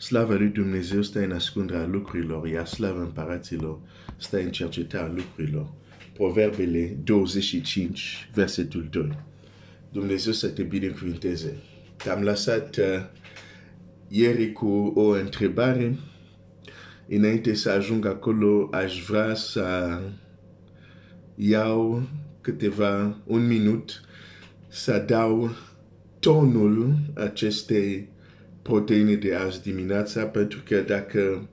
Slava lui Dumnezeu stă în ascunderea lucrurilor, iar slava împăraților stă în cercetarea lucrurilor. Proverbele 25, versetul 2. Dumnezeu să te binecuvinteze. Te-am lăsat uh, ieri cu o întrebare. Înainte să ajung acolo, aș vrea să iau câteva, un minut, să dau tonul acestei proteine de azi dimineața, pentru că dacă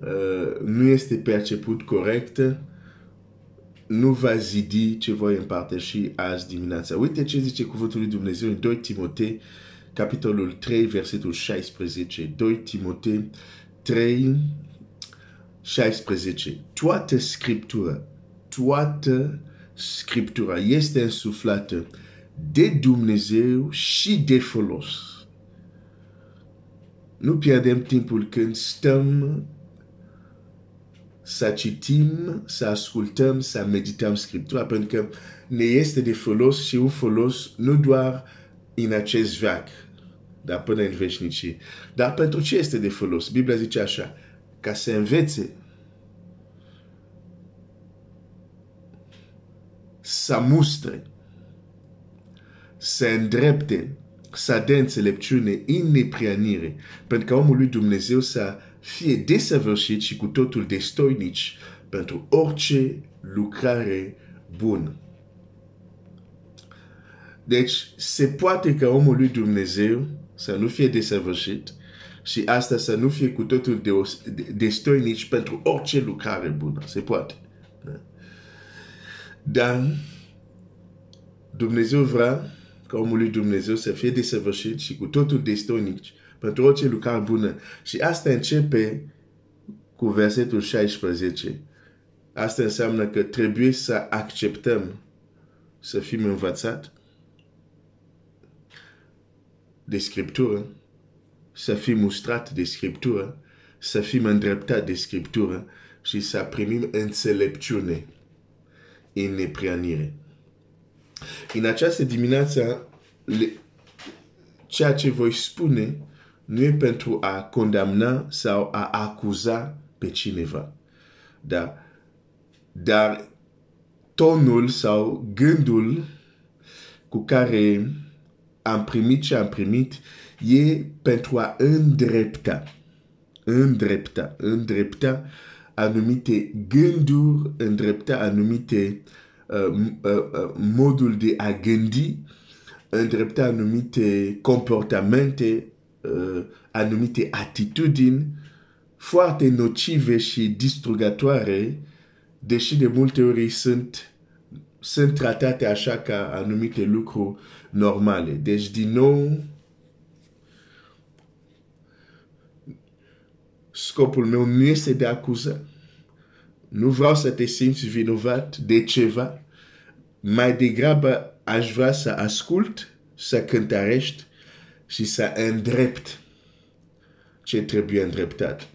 uh, nu este perceput corect, nu va zidi ce voi împărtăși azi dimineața. Uite ce zice cuvântul lui Dumnezeu în 2 Timotei, capitolul 3, versetul 16. 2 Timotei 3, 16. Toată Scriptura, toată Scriptura este însuflată de Dumnezeu și de folos. Nu pierdem timpul când stăm să citim, să ascultăm, să medităm Scriptura, pentru că ne este de folos și un folos nu doar în acest veac, dar până în veșnicie. Dar pentru ce este de folos? Biblia zice așa, ca să învețe, să mustre, să îndrepte, să dea înțelepciune în neprianire, pentru că omul lui Dumnezeu să fie desăvârșit și cu totul destoinici pentru orice lucrare bună. Deci, se poate ca omul lui Dumnezeu să nu fie desăvârșit și asta să nu fie cu totul destoinici pentru orice lucrare bună. Se poate. Dar Dumnezeu vrea ca omul lui Dumnezeu să fie desăvârșit și cu totul destoinici pentru orice lucrare bună. Și asta începe cu versetul 16. Asta înseamnă că trebuie să acceptăm să fim învățat de Scriptură, să fim mustrat de Scriptură, să fim îndreptat de Scriptură și să primim înțelepciune în neprianire. În această dimineață, ceea ce voi spune nu e pentru a condamna sau a acuza pe cineva. Dar, dar tonul sau gândul cu care am primit ce am primit e pentru a îndrepta, îndrepta, îndrepta anumite gânduri, îndrepta anumite uh, uh, uh, modul de a gândi, îndrepta anumite comportamente uh, anumite atitudini foarte nocive și distrugătoare, deși de multe ori sunt, sunt tratate așa ca anumite lucruri normale. Deci, din nou, scopul meu nu este de acuză. Nu vreau să te simți vinovat de ceva. Mai degrabă aș vrea să ascult, să cântărești și să îndrept ce trebuie îndreptat.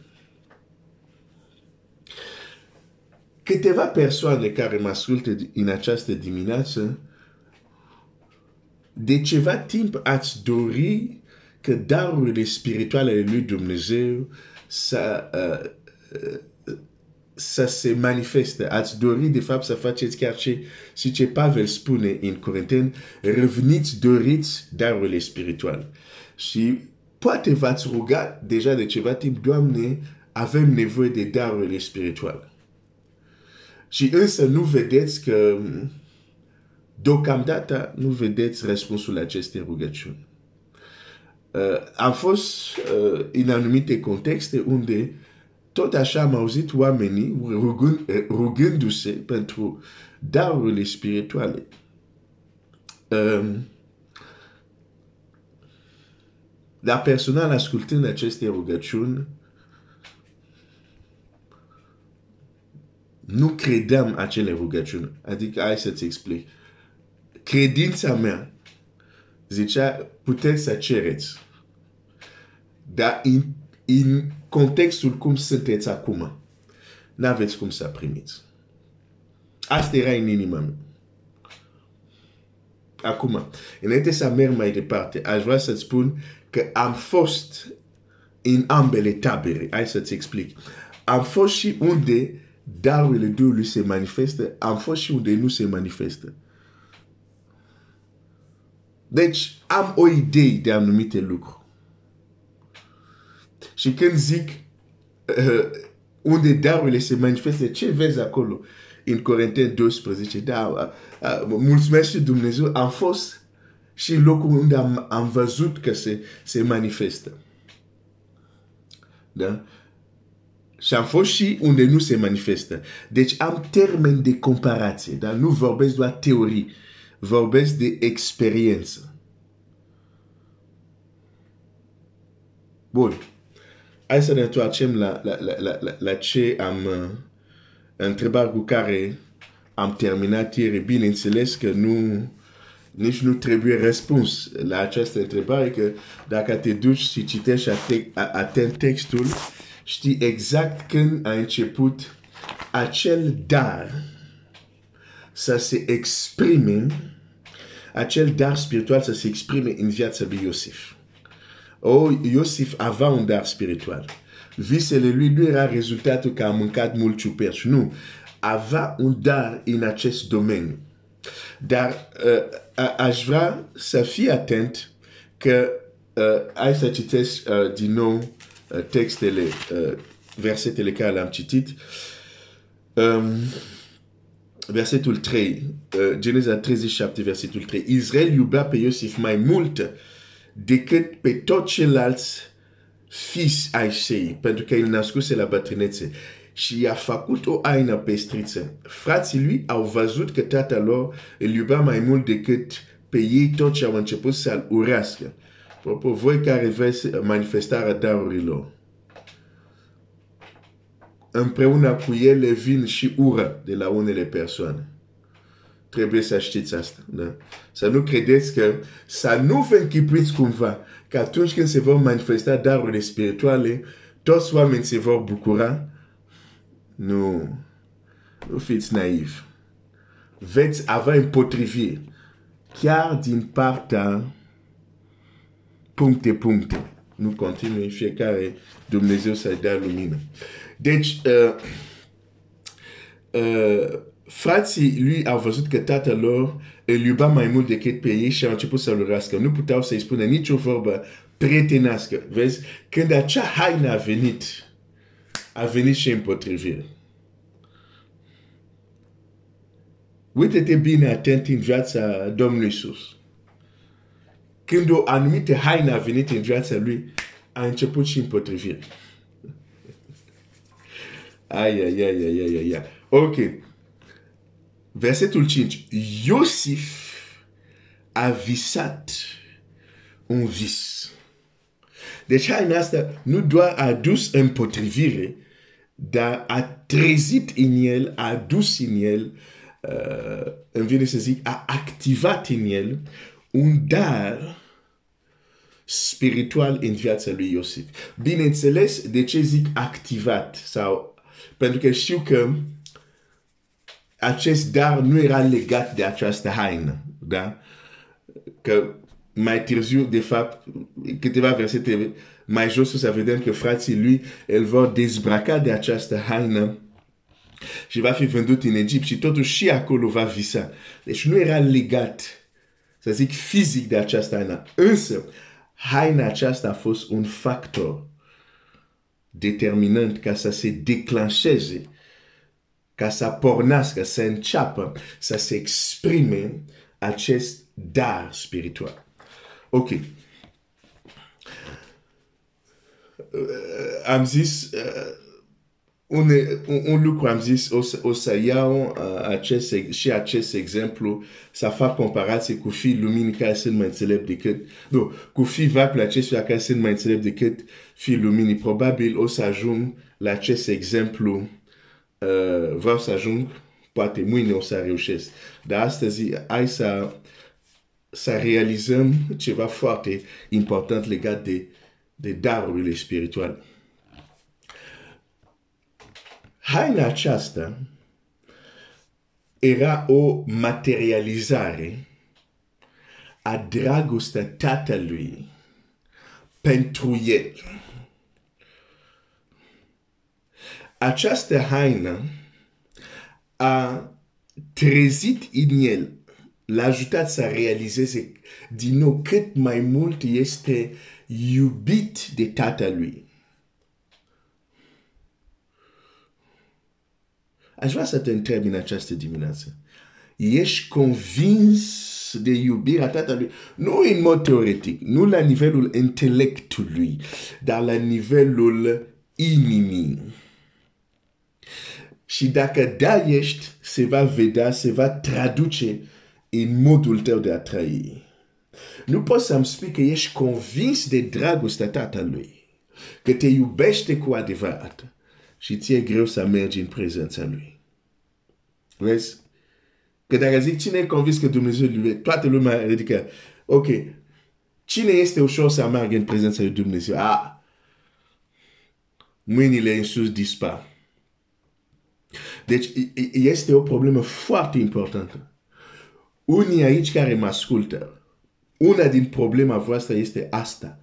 Câteva persoane care mă ascultă în această dimineață, de ceva timp ați dori că darurile spirituale ale lui Dumnezeu să, uh, uh, să se manifeste. Ați dori, de fapt, să faceți chiar ce, și ce Pavel spune în Corinteni, reveniți, doriți darurile spirituale. Și poate v-ați rugat deja de ceva timp, Doamne, avem nevoie de darurile spirituale. Și însă nu vedeți că deocamdată nu vedeți răspunsul la aceste rugăciuni. Uh, am fost uh, în anumite contexte unde tot așa am auzit oamenii rugându-se pentru darurile spirituale. Um, Dar personal, ascultând aceste rugăciuni, nu credeam acele rugăciuni. Adică, hai să-ți explic. Credința mea zicea, puteți să cereți. Dar în, în contextul cum sunteți acum, n-aveți cum să primiți. Asta era în inima mea. Acum, înainte să merg mai departe, aș vrea să-ți spun că am fost în ambele tabere. Hai să-ți explic. Am fost și unde darurile Duhului se manifestă, am fost și unde nu se manifestă. Deci am o idee de anumite lucruri. Și când zic uh, unde darurile se manifestă, ce vezi acolo? În Corinteni 12, da, uh, uh, mulțumesc și Dumnezeu, am fost și locul unde am, am văzut că se, se manifestă. Da? Și am fost și unde nu se manifestă. Deci am termen de comparație, dar nu vorbesc doar teorii, vorbesc de experiență. Bun. Hai să ne întoarcem la, la, la, la, la, la ce am uh, întrebat cu care am terminat ieri. Bineînțeles că nu, nici nu trebuie răspuns la această întrebare, că dacă te duci și citești atent textul, știi exact când a început acel dar să se exprime, acel dar spiritual să se exprime în viața lui Iosif. Oh, Iosif avea un dar spiritual. Visele lui nu era rezultatul că a mâncat mult ciuperci. Nu. Avea un dar în acest domeniu. Dar uh, aș vrea să fii atent că uh, hai să citesc uh, din nou uh, textele, uh, versetele care le-am citit. Um, versetul 3, uh, Geneza 37, versetul 3. Israel iubea pe Iosif mai mult decât pe toți ceilalți fils ai săi, pentru că el născuse la bătrânețe și i-a făcut o aină pestriță. Frații lui au văzut că tatăl lor îl iubea mai mult decât pe ei toți au început să-l urească. Propos, voi care veți manifestarea darurilor. Împreună cu ele vin și ură de la unele persoane. Trebuie să știți asta. Da? Să nu credeți că, să nu vă închipuiți cumva că atunci când se vor manifesta darurile spirituale, toți oamenii se vor bucura nu, nu fiți naivi. Veți avea împotriviri chiar din partea puncte, puncte. Nu continui fiecare Dumnezeu să-i dea lumină. Deci, uh, uh, frații lui au văzut că tatăl lor îl iuba mai mult decât pe ei și au început să-l urască. Nu puteau să-i spună nicio vorbă prietenească. Vezi? Când acea haină a venit, a venit și împotrivire. Uite-te bine atent în viața Domnului Iisus. Când o anumită haină a venit în viața lui, a început și împotrivire. Ai, ai, ai, ai, ai, ai. Ok. Versetul 5. Iosif a visat un vis. Deci haina asta nu doar a dus împotrivire, dar a trezit în el, a dus în el, uh, îmi vine să zic, a activat în el un dar spiritual în viața lui Iosif. Bineînțeles, de ce zic activat? Sau, pentru că știu că acest dar nu era legat de această haină. Da? Că mai târziu, de fapt, câteva versete mai jos, să vedem că frații lui îl vor dezbraca de această haină și va fi vândut în Egipt și totuși și acolo va visa. Deci nu era legat, să zic, fizic de această haină. Însă, haina aceasta a fost un factor determinant ca să se declanșeze, ca să înceapă, să se exprime acest dar spiritual. Ok. Uh, am zis, un, un, un lucru am zis, o, o să iau acest, și acest exemplu, să fac comparație cu fii luminii care sunt mai înțelept decât, nu, cu fii vacule acestuia care sunt mai înțelept decât fii luminii. Probabil o să ajung la acest exemplu, uh, vreau să ajung, poate mâine o să reușesc. Dar astăzi, hai să, să realizăm ceva foarte important legat de, de darurile spirituale. Haina aceasta era o materializare a dragostea tatălui pentru el. Această haină a trezit în el, l-a ajutat să realizeze din nou cât mai mult este iubit de tatălui. Aș vrea să te întreb în această dimineață. Ești convins de iubirea tatălui? Nu în mod teoretic, nu la nivelul intelectului, dar la nivelul inimii. Și dacă da ești, se va vedea, se va traduce în modul tău de a trăi. Nu poți să-mi spui că ești convins de dragostea tatălui, că te iubește cu adevărat și ție e greu să mergi în prezența lui. Vezi? Că dacă zic cine e convins că Dumnezeu iubește, toată lumea ridică, ok, cine este ușor să meargă în prezența lui Dumnezeu? Ah, mâinile în sus dispar. Deci este o problemă foarte importantă. Unii aici care mă ascultă, una din problema voastră este asta.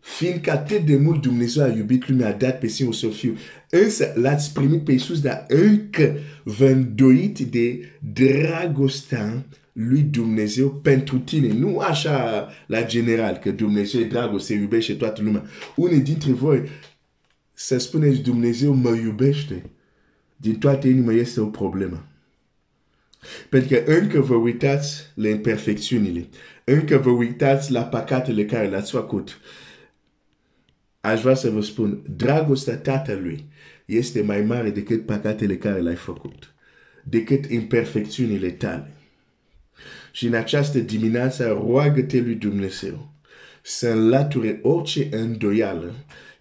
Fiindcă atât de mult Dumnezeu a iubit lumea, a dat pe sine său fiu. Însă l-ați primit pe Iisus, dar încă vă îndoit de dragostea lui Dumnezeu pentru tine. Nu așa la general, că Dumnezeu e dragoste, iubește toată lumea. Unii dintre voi să spuneți Dumnezeu mă iubește din toată inima este o problemă. Pentru că încă vă uitați la imperfecțiunile, încă vă uitați la păcatele care le-ați făcut. Aș vrea să vă spun, dragostea Tatălui este mai mare decât păcatele care le-ai făcut, decât imperfecțiunile tale. Și în această dimineață roagă-te lui Dumnezeu să înlăture orice îndoială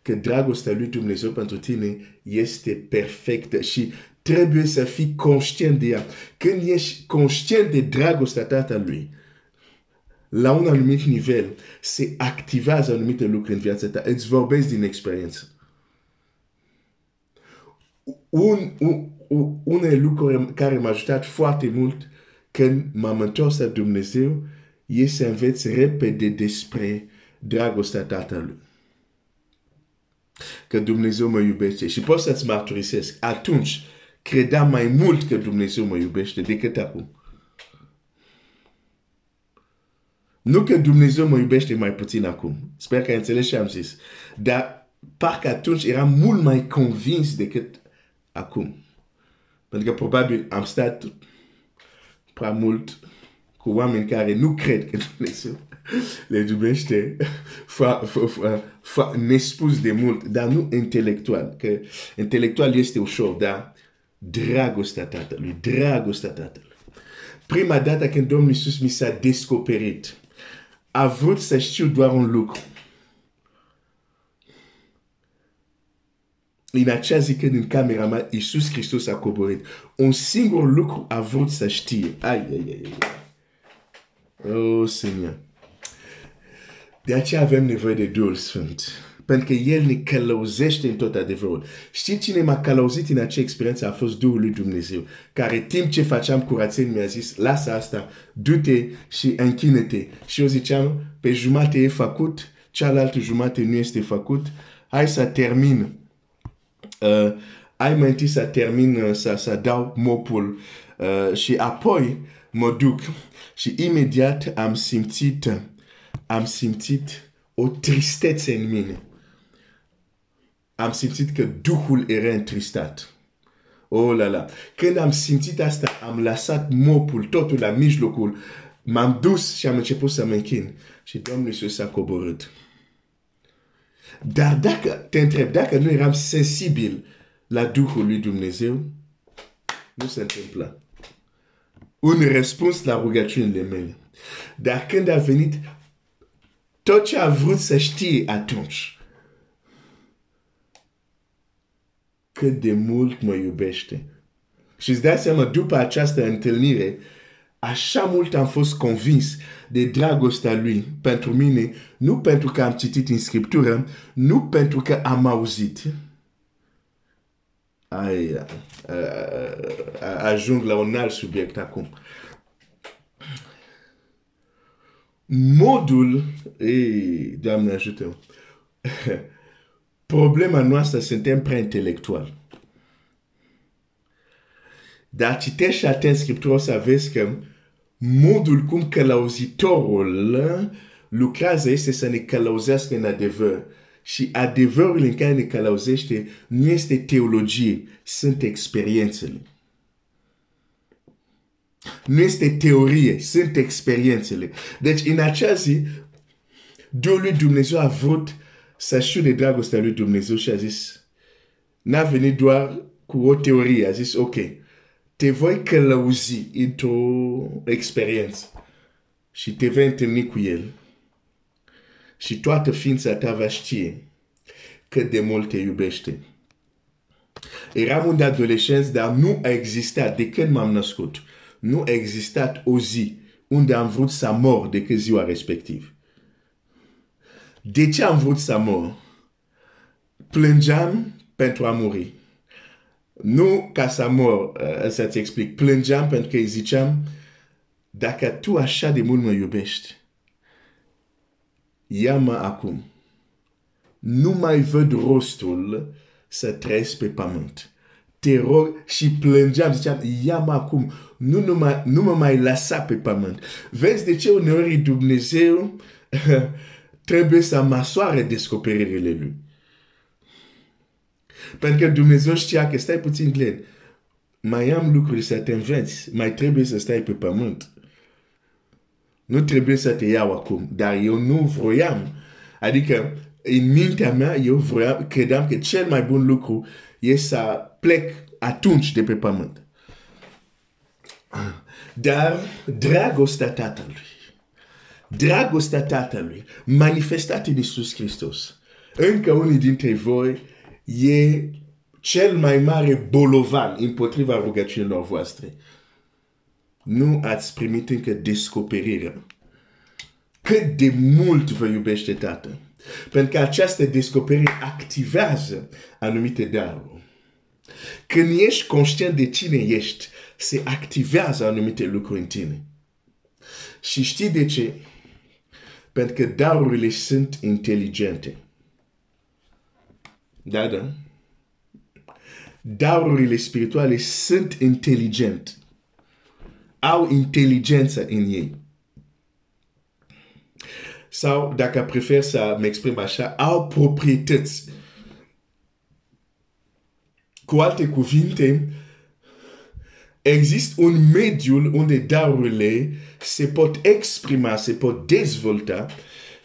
că dragostea lui Dumnezeu pentru tine este perfectă și trebuie să fii conștient de ea. Când ești conștient de dragostea tatălui, la un anumit nivel, se activează anumite lucruri în viața ta. Îți vorbesc din experiență. Un, un, un, unele lucruri care m-a ajutat foarte mult când m-am întors la Dumnezeu este să înveți repede despre dragostea tatălui că Dumnezeu mă iubește și pot să-ți mărturisesc, atunci credeam mai mult că Dumnezeu mă iubește decât acum. Nu că Dumnezeu mă iubește mai puțin acum. Sper că înțelegi ce am zis. Dar parcă atunci eram mult mai convins decât acum. Pentru că probabil am stat prea mult cu oameni care nu cred că Dumnezeu le iubește nespus de mult, dar nu intelectual. Că intelectual este ușor, dar dragostea Tatălui, dragostea Tatălui. Prima dată când Domnul Iisus mi s-a descoperit, a vrut să știu doar un lucru. În acea zi când în camera mea Iisus Hristos a coborât, un singur lucru a vrut să știe. Ai, ai, ai, ai. Oh, Seigneur. De aceea avem nevoie de Duhul Sfânt. Pentru că El ne călăuzește în tot adevărul. Știți cine m-a călăuzit în acea experiență? A fost Duhul lui Dumnezeu. Care timp ce făceam curățenie mi-a zis, lasă asta, du-te și închină-te. Și eu ziceam, pe jumate e făcut, cealaltă jumate nu este făcut. Hai să termin. Uh, hai mai întâi să termin, uh, să, să dau mopul. Uh, și apoi mă duc. Și imediat am simțit uh, am simțit o tristețe în mine. Am simțit că Duhul era întristat. Oh la la. Când am simțit asta, am lăsat mopul, totul la mijlocul. M-am dus și am început să mă închin. Și Domnul Iisus s-a coborât. Dar dacă, te întreb, dacă nu eram sensibil la Duhul lui Dumnezeu, nu se întâmplă. Un răspuns la rugăciunile mele. Dar când a venit tot ce a vrut să știe atunci. Cât de mult mă iubește. Și îți dai seama, după această întâlnire, așa mult am fost convins de dragostea lui pentru mine, nu pentru că am citit în Scriptură, nu pentru că am auzit. Ai, ajung la un alt subiect acum modul, ei, Doamne ajută Problema noastră suntem prea intelectual. Dar citești atent Scriptura o să vezi că modul cum călăuzitorul lucrează este să ne călăuzească în adevăr. Și adevărul în care ne călăuzește nu este teologie, sunt experiențele. Nu este teorie, sunt experiențele. Deci, în acea zi, Duhul lui Dumnezeu a vrut să știu de dragostea lui Dumnezeu și a zis, n-a venit doar cu o teorie, a zis, ok, te voi călăuzi într-o experiență și te vei întâlni cu el și toată ființa ta va știe cât de mult te iubește. Eram un adolescent, dar nu a existat de când m-am născut. Nu a existat o zi unde am vrut să mor decât ziua respectiv. De ce am vrut să mor? Plângeam pentru a muri. Nu ca să mor, uh, să-ți explic. Plângeam pentru că îi ziceam, dacă tu așa de mult mă iubești, ia-mă acum. Nu mai văd rostul să trăiesc pe pământ. Te rog și plângeam, ziceam, ia-mă acum. Nu, nu, mă, nu mă mai lăsa pe pământ. Vezi de ce uneori Dumnezeu trebuie să măsoare descoperirile lui. Pentru că Dumnezeu știa că stai puțin Glenn, mai am lucruri să te înveți, mai trebuie să stai pe pământ. Nu trebuie să te iau acum, dar eu nu vroiam. Adică, în mintea mea, eu vroiam, credeam că cel mai bun lucru e să plec atunci de pe pământ. Dar dragostea Tatălui, dragostea Tatălui manifestată în Iisus Hristos, încă unii dintre voi e cel mai mare bolovan împotriva rugăciunilor voastre. Nu ați primit încă descoperirea. Cât de mult vă iubește Tatăl. Pentru că această descoperire activează anumite daruri. Când ești conștient de cine ești, se activează anumite lucruri în tine. Și știi de ce? Pentru că darurile sunt inteligente. Da, da. Darurile spirituale sunt inteligente. Au inteligență în ei. Sau, dacă prefer să mă exprim așa, au proprietăți. Cu alte cuvinte, există un mediu unde darurile se pot exprima, se pot dezvolta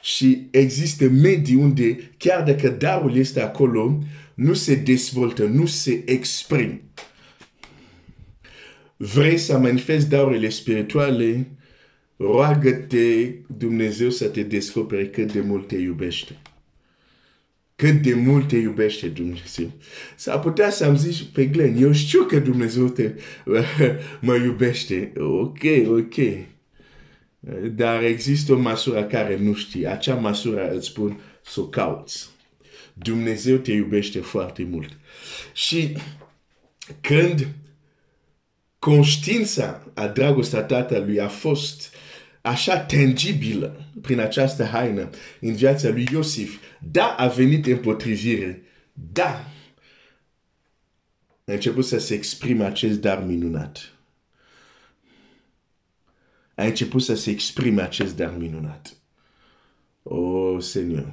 și există medii unde chiar dacă darul este acolo, nu se dezvoltă, nu se exprim. Vrei să manifesti darurile spirituale, roagă-te Dumnezeu să te descopere cât de mult te iubește. Cât de mult te iubește Dumnezeu. S-ar putea să-mi zici pe Glenn, eu știu că Dumnezeu te, mă iubește. Ok, ok. Dar există o măsură care nu știi. Acea măsură îți spun să o cauți. Dumnezeu te iubește foarte mult. Și când conștiința a dragostea tatălui a fost așa tangibilă prin această haină în viața lui Iosif, da, a venit împotrivire, da, a început să se exprime acest dar minunat a început să se exprime acest dar minunat. Oh, Seigneur.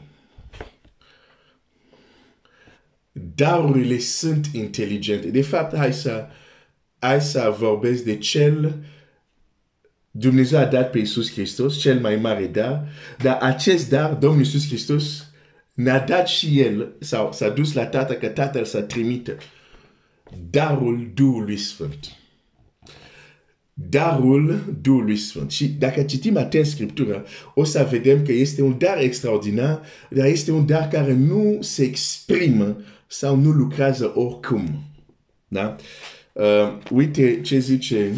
Darurile sunt inteligente. De fapt, hai să, hai să vorbesc de cel Dumnezeu a dat pe Iisus Hristos, cel mai mare dar, dar acest dar, Domnul Iisus Hristos, ne-a dat și El, sau s-a dus la Tatăl, că Tatăl să trimită darul Duhului Sfânt darul Duhului Sfânt. Și dacă citim atent Scriptura, o să vedem că este un dar extraordinar, dar este un dar care nu se exprimă sau nu lucrează oricum. Da? Uh, uite ce zice,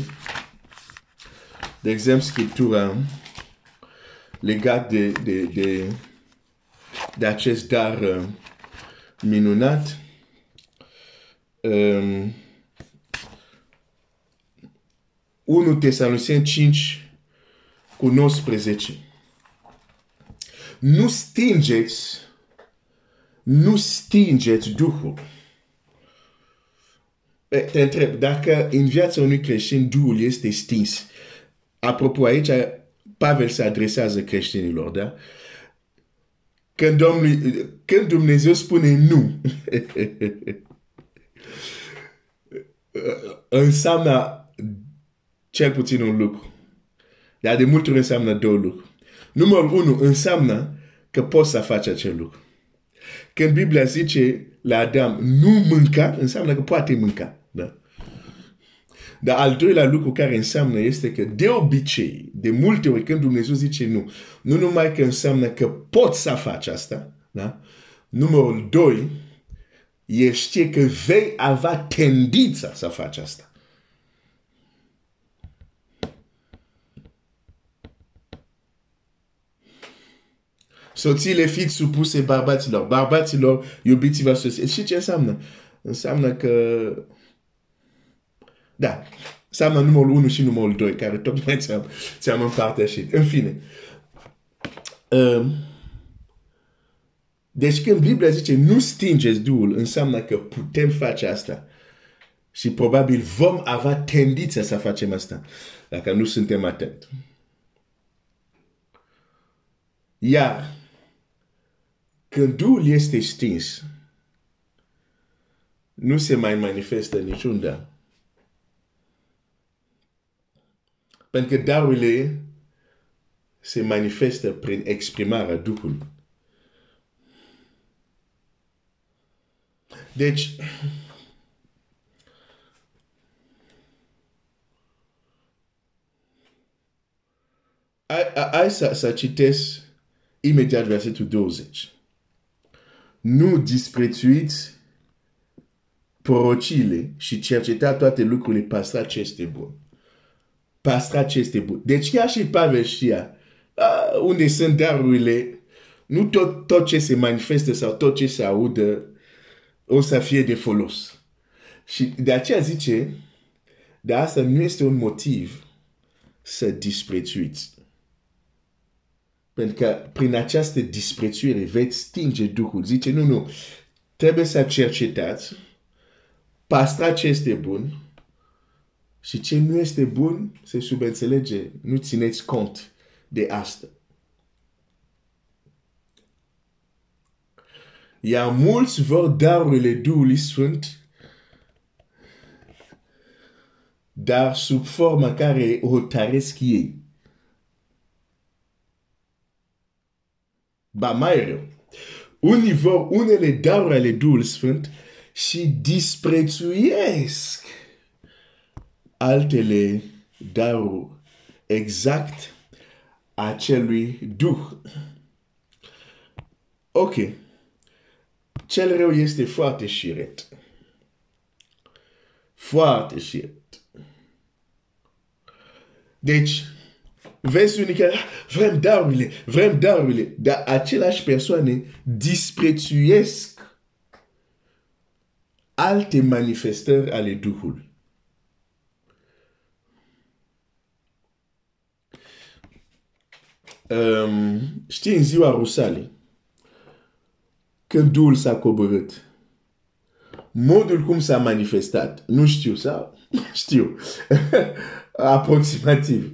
de exemplu, Scriptura legat de, de, de, de acest dar uh, minunat. Um, 1 Tesaloniceni 5 cu 19. Nu stingeți, nu stingeți Duhul. Te întreb, dacă în viața unui creștin Duhul este stins, apropo aici, Pavel se adresează creștinilor, da? Când, Domnul, când Dumnezeu spune nu, înseamnă cel puțin un lucru. Dar de multe ori înseamnă două lucruri. Numărul unu înseamnă că poți să faci acel lucru. Când Biblia zice la Adam, nu mânca, înseamnă că poate mânca. Da? Dar al doilea lucru care înseamnă este că de obicei, de multe ori când Dumnezeu zice nu, nu numai că înseamnă că poți să faci asta, da? numărul doi, el știe că vei avea tendința să faci asta. Soțiile fiți supuse bărbaților. Bărbaților, iubiți-vă soții. Și ce înseamnă? Înseamnă că... Da, înseamnă numărul 1 și numărul 2, care tocmai ți-am, ți-am împărtășit. În fine. Um, deci când Biblia zice nu stingeți Duhul, înseamnă că putem face asta. Și probabil vom avea tendința să facem asta, dacă nu suntem atenți. Iar când Duhul este stins, nu se mai manifestă niciunde. Pentru că darurile se manifestă prin exprimarea Duhului. Deci, hai să, să citesc imediat versetul 20 nu disprețuiți porocile și cerceta toate lucrurile, păstra ce este bun. Păstra ce este bun. Deci chiar și Pavel știa unde sunt darurile, nu tot, tot ce se manifestă sau tot ce se audă o să fie de folos. Și de aceea zice, dar asta nu este un motiv să disprețuiți. Pentru că prin această disprețuire veți stinge Duhul. Zice, nu, nu, trebuie să cercetați, pastra ce este bun și ce nu este bun se subînțelege, nu țineți cont de asta. Iar mulți vor darurile Duhului Sfânt, dar sub forma care o taresc ei. ba mai rău. Unii vor unele daruri ale Duhului Sfânt și disprețuiesc altele daruri exact acelui Duh. Ok. Cel rău este foarte șiret. Foarte șiret. Deci, vezi unii care, vrem darurile, vrem darurile, dar aceleași persoane disprețuiesc alte manifestări ale Duhului. Um, știi, în ziua Rusalii, când Duhul s-a coborât, modul cum s-a manifestat, nu știu, sau știu, aproximativ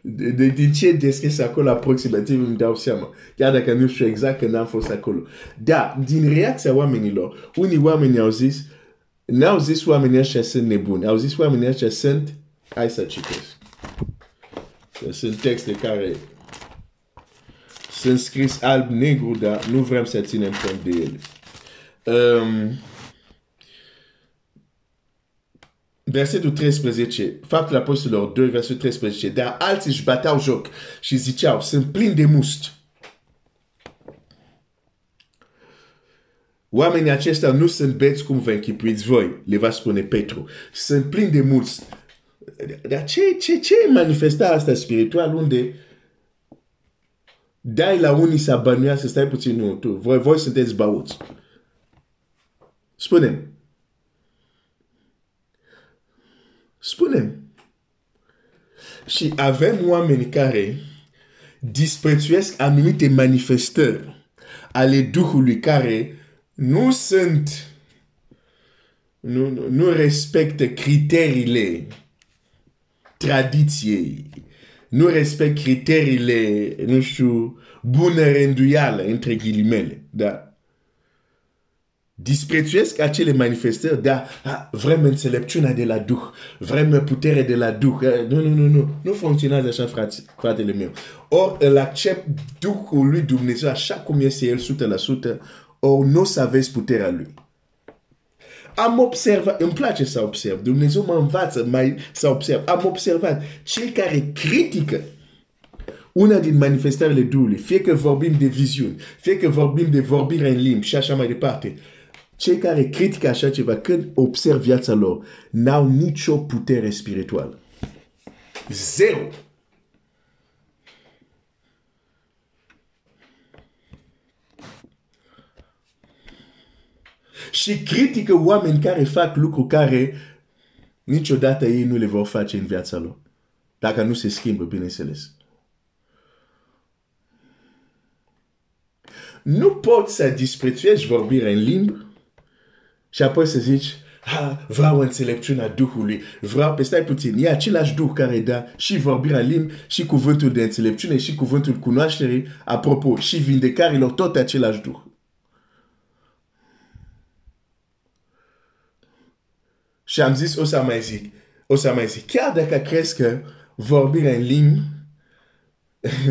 de, de, de ce descris acolo aproximativ îmi dau seama. Chiar dacă nu știu exact când am fost acolo. Dar, din reacția oamenilor, unii oameni au zis, n-au zis oamenii ăștia sunt nebuni. Au zis oamenii ăștia sunt, hai să citesc. Sunt texte care sunt scris alb-negru, dar nu vrem să ținem cont de ele. Um, versetul 13, faptul apostolilor 2, versetul 13, dar alții își bateau joc și ziceau, sunt plini de muști. Oamenii aceștia nu sunt beți cum vă închipuiți voi, le va spune Petru. Sunt plini de mulți. Dar ce, ce, ce manifesta asta spiritual unde dai la unii să bănuiască, stai puțin, nu, tu, voi, voi sunteți băuți. Spune-mi, Spunem. Și avem oameni care disprețuiesc anumite manifestări ale Duhului care nu sunt nu, nu respectă criteriile tradiției, nu respect criteriile, nu știu, bună rânduială, între ghilimele, da? Disprețuiesc acele manifestări, da, a, vrem înțelepciunea de la Duh, vrem putere de la Duh. Nu, nu, nu, nu, nu funcționează așa, frate, fratele meu. Ori îl accept Duhul lui Dumnezeu așa cum este El 100%, ori nu o să aveți puterea Lui. Am observat, îmi place să observ, Dumnezeu mă învață mai să observ. Am observat cei care critică una din manifestările Duhului, fie că vorbim de viziuni, fie că vorbim de vorbire în limbi și așa mai departe, cei care critică așa ceva, când observ viața lor, n-au nicio putere spirituală. Zero. Și critică oameni care fac lucruri care niciodată ei nu le vor face în viața lor. Dacă nu se schimbă, bineînțeles. Nu poți să disprețuiești vorbirea în limbă și apoi să zici, ha, vreau înțelepciunea Duhului, vreau, pe stai puțin, e același Duh care da și vorbirea limbi, și cuvântul de înțelepciune, și cuvântul cunoașterii, apropo, și vindecarilor, tot același Duh. Și am zis, o să mai zic, o să mai zic, chiar dacă crezi că vorbirea în limbi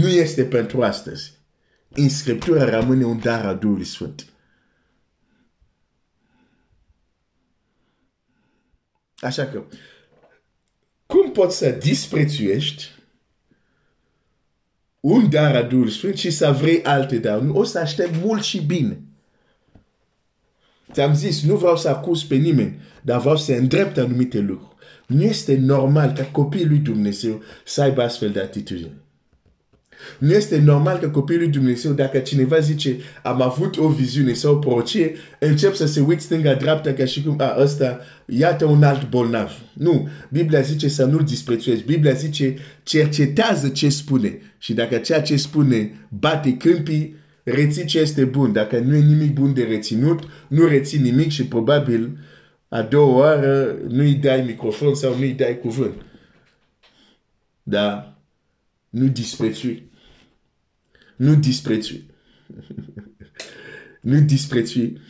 nu este pentru astăzi, în Scriptură rămâne un dar a Duhului Sfânt. Așa că, cum poți să disprețuiești un dar a Duhului Sfânt și să vrei alte dar? O să aștept mult și bine. Ți-am zis, nu vreau să acuz pe nimeni, dar vreau să îndrept anumite lucruri. Nu este normal ca copiii lui Dumnezeu să aibă astfel de atitudine. Nu este normal că copilul lui Dumnezeu, dacă cineva zice, am avut o viziune sau o prorocie, încep să se uit stânga-dreapta ca și cum, a, ăsta, iată un alt bolnav. Nu, Biblia zice să nu-l disprețuiești. Biblia zice, cercetează ce spune. Și dacă ceea ce spune bate câmpii, reții ce este bun. Dacă nu e nimic bun de reținut, nu reții nimic și probabil a doua oară nu-i dai microfon sau nu-i dai cuvânt. Dar nu disprețui. Nu disprețui. nu disprețui.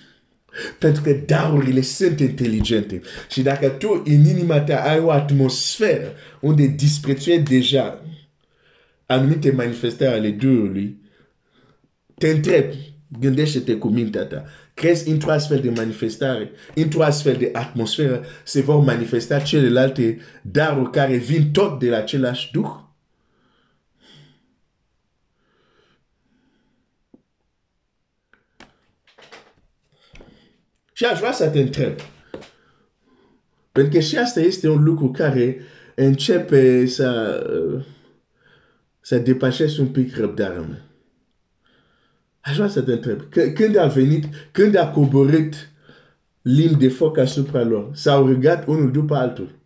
Pentru că darurile sunt inteligente. Și dacă tu în inima ta ai o atmosferă unde disprețuie deja anumite manifestări ale Duhului, te întrebi, gândește-te cu mintea ta. Crezi într-o astfel de manifestare, într-o astfel de atmosferă, se vor manifesta celelalte daruri care vin tot de la același Duh? Și aș vrea să te întreb. Pentru că și asta este un lucru care începe să, să depășești un pic răbdarea mea. Aș vrea să te întreb. Când a venit, când a coborât limbi de foc asupra lor, s-au rugat unul după altul.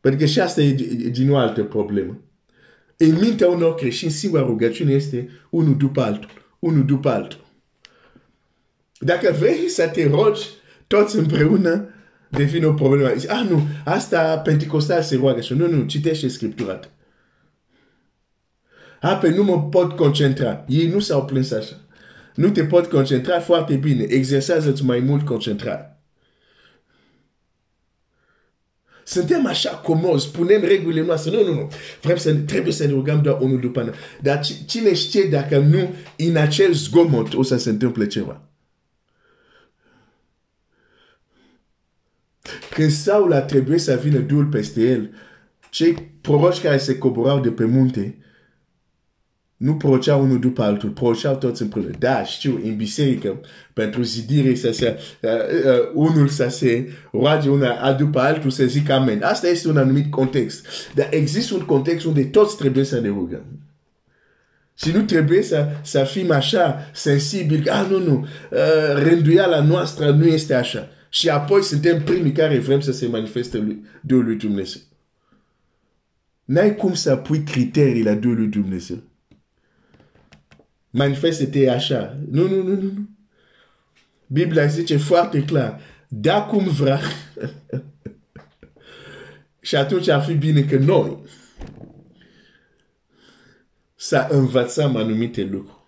Pentru că și asta e din o altă problemă. În mintea unor creștini, singura rugăciune este unul după altul. Unul după altul. Dacă vrei să te rogi toți împreună, devine o problemă. Ah, nu, asta Pentecostal se roagă și nu, nu, citește Scriptura. Ah, pe nu mă pot concentra. Ei nu s-au plâns așa. Nu te pot concentra foarte bine. Exersează-ți mai mult concentrare. Suntem așa comozi, punem regulile noastre. Nu, nu, nu. Vrem să, trebuie să ne rugăm doar unul după altul. Dar cine știe dacă nu, în acel zgomot o să se întâmple ceva. Când Saul a trebuit să vină Duhul peste el, cei proroci care se coborau de pe munte, nu proroceau unul după altul, proroceau toți împreună. Da, știu, în biserică, pentru zidire, să se, uh, uh, unul să se roage una după altul să zic amen. Asta este un anumit context. Dar există un context unde toți trebuie să ne rugăm. Și nu trebuie să, să fim așa sensibili, ah, nu, nu, uh, rânduiala noastră nu este așa. Și apoi suntem primii care vrem să se manifeste lui, Duhul lui Dumnezeu. N-ai cum să pui criterii la Duhul lui Dumnezeu. Manifeste-te așa. Nu, nu, nu, nu. Biblia zice foarte clar, da cum vrea. și atunci ar fi bine că noi să învățăm anumite lucruri.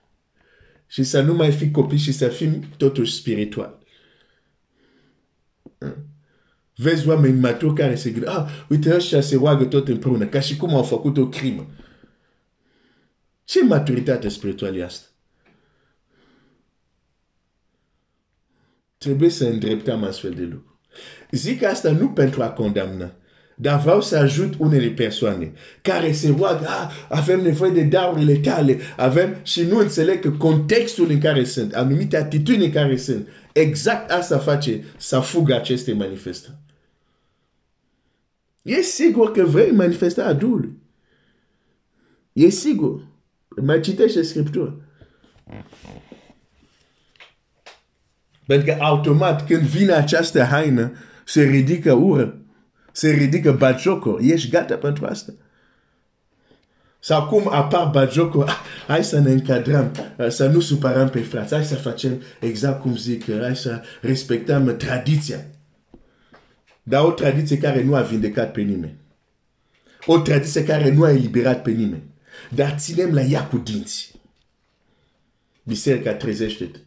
Și să nu mai fi copii și să fim totuși spiritual. Vezi oameni maturi care se gândesc, ah, uite ăștia se roagă tot împreună, ca și cum au făcut o crimă. Ce maturitate spirituală e asta? Trebuie să îndreptăm astfel de lucruri. Zic asta nu pentru a condamna, dar vreau să ajut unele persoane care se roagă, ah, avem nevoie de darurile tale, avem și nu înțeleg că contextul în care sunt, anumite atitudini în care sunt, exact asta face să fugă aceste manifestări. E sigur că vrei manifesta adul. E sigur. Mai citește Scriptura. Pentru că automat când vine această haină, se ridică ură, se ridică bagiocul, ești gata pentru asta. Sau cum apar bagiocul, ah, hai să ne încadrăm, uh, să nu supărăm pe frați, hai să facem exact cum zic, uh, hai să respectăm tradiția. Dar o tradiție care nu a vindecat pe nimeni. O tradiție care nu a eliberat pe nimeni. Dar ținem la ea cu dinți. Biserica trezește-te.